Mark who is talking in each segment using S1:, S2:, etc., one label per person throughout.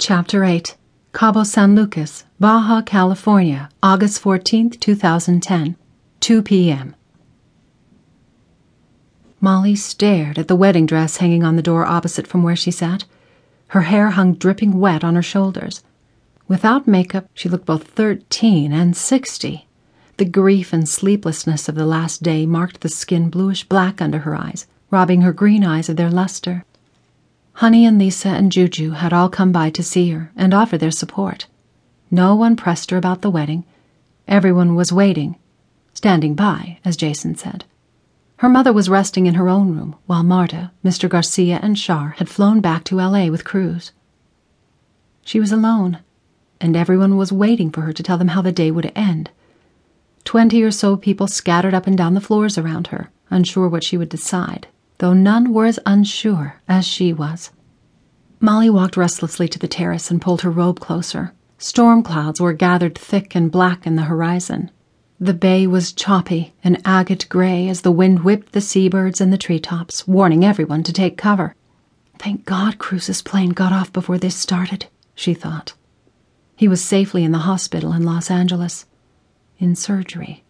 S1: Chapter 8 Cabo San Lucas, Baja California, August 14th, 2010, 2 p.m. Molly stared at the wedding dress hanging on the door opposite from where she sat. Her hair hung dripping wet on her shoulders. Without makeup, she looked both thirteen and sixty. The grief and sleeplessness of the last day marked the skin bluish black under her eyes, robbing her green eyes of their luster. Honey and Lisa and Juju had all come by to see her and offer their support. No one pressed her about the wedding. Everyone was waiting, standing by, as Jason said. Her mother was resting in her own room, while Marta, Mr. Garcia, and Char had flown back to LA with Cruz. She was alone, and everyone was waiting for her to tell them how the day would end. Twenty or so people scattered up and down the floors around her, unsure what she would decide, though none were as unsure as she was. Molly walked restlessly to the terrace and pulled her robe closer. Storm clouds were gathered thick and black in the horizon. The bay was choppy and agate gray as the wind whipped the seabirds in the treetops, warning everyone to take cover. Thank God Cruz's plane got off before this started, she thought. He was safely in the hospital in Los Angeles, in surgery.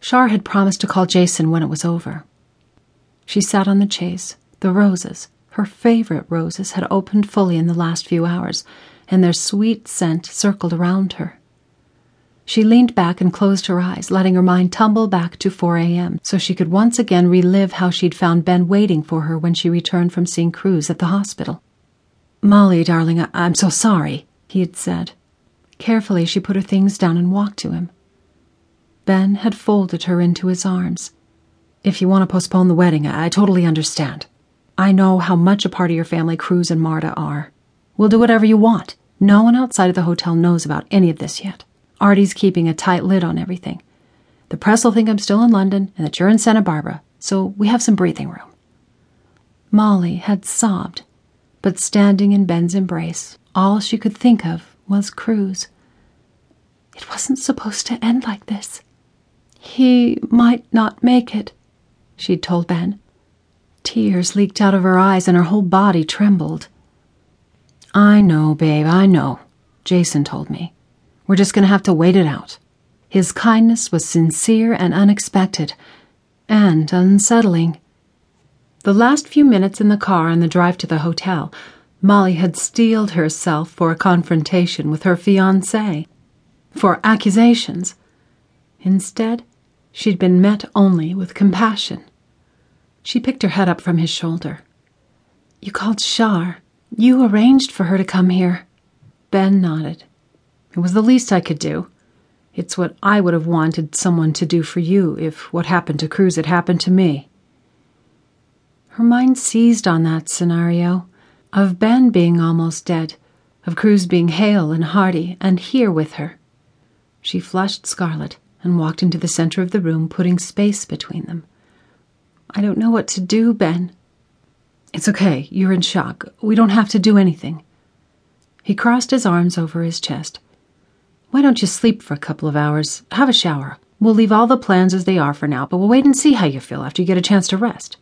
S1: Char had promised to call Jason when it was over. She sat on the chase. The roses, her favorite roses, had opened fully in the last few hours, and their sweet scent circled around her. She leaned back and closed her eyes, letting her mind tumble back to 4 a.m. so she could once again relive how she'd found Ben waiting for her when she returned from seeing Cruz at the hospital. Molly, darling, I- I'm so sorry, he had said. Carefully, she put her things down and walked to him. Ben had folded her into his arms. If you want to postpone the wedding, I, totally understand. I know how much a part of your family Cruz and Marta are. We'll do whatever you want. No one outside of the hotel knows about any of this yet. Artie's keeping a tight lid on everything. The press will think I'm still in London and that you're in Santa Barbara, so we have some breathing room. Molly had sobbed, but standing in Ben's embrace, all she could think of was Cruz. It wasn't supposed to end like this. He might not make it, she'd told Ben. Tears leaked out of her eyes and her whole body trembled. I know, babe, I know, Jason told me. We're just going to have to wait it out. His kindness was sincere and unexpected, and unsettling. The last few minutes in the car on the drive to the hotel, Molly had steeled herself for a confrontation with her fiance, for accusations. Instead, she'd been met only with compassion. She picked her head up from his shoulder. You called Char. You arranged for her to come here. Ben nodded. It was the least I could do. It's what I would have wanted someone to do for you if what happened to Cruz had happened to me. Her mind seized on that scenario of Ben being almost dead, of Cruz being hale and hearty and here with her. She flushed scarlet and walked into the center of the room, putting space between them. I don't know what to do, Ben. It's okay. You're in shock. We don't have to do anything. He crossed his arms over his chest. Why don't you sleep for a couple of hours? Have a shower. We'll leave all the plans as they are for now, but we'll wait and see how you feel after you get a chance to rest.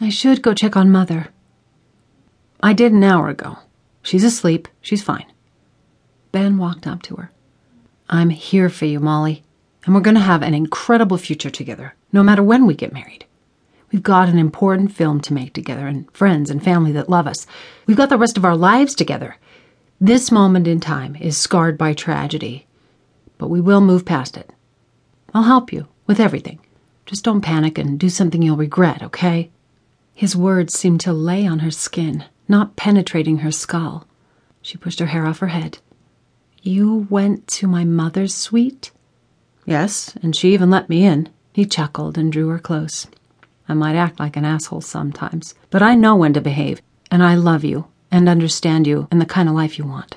S1: I should go check on Mother. I did an hour ago. She's asleep. She's fine. Ben walked up to her. I'm here for you, Molly, and we're going to have an incredible future together, no matter when we get married. We've got an important film to make together, and friends and family that love us. We've got the rest of our lives together. This moment in time is scarred by tragedy, but we will move past it. I'll help you with everything. Just don't panic and do something you'll regret, okay? His words seemed to lay on her skin, not penetrating her skull. She pushed her hair off her head. You went to my mother's suite? Yes, and she even let me in. He chuckled and drew her close. I might act like an asshole sometimes, but I know when to behave, and I love you and understand you and the kind of life you want.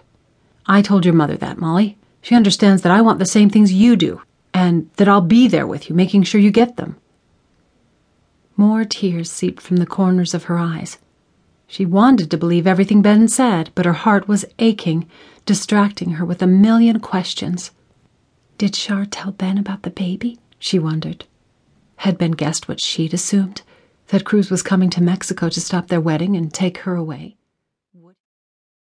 S1: I told your mother that, Molly. She understands that I want the same things you do, and that I'll be there with you, making sure you get them. More tears seeped from the corners of her eyes. She wanted to believe everything Ben said, but her heart was aching, distracting her with a million questions. Did Char tell Ben about the baby? She wondered. Had Ben guessed what she'd assumed? That Cruz was coming to Mexico to stop their wedding and take her away?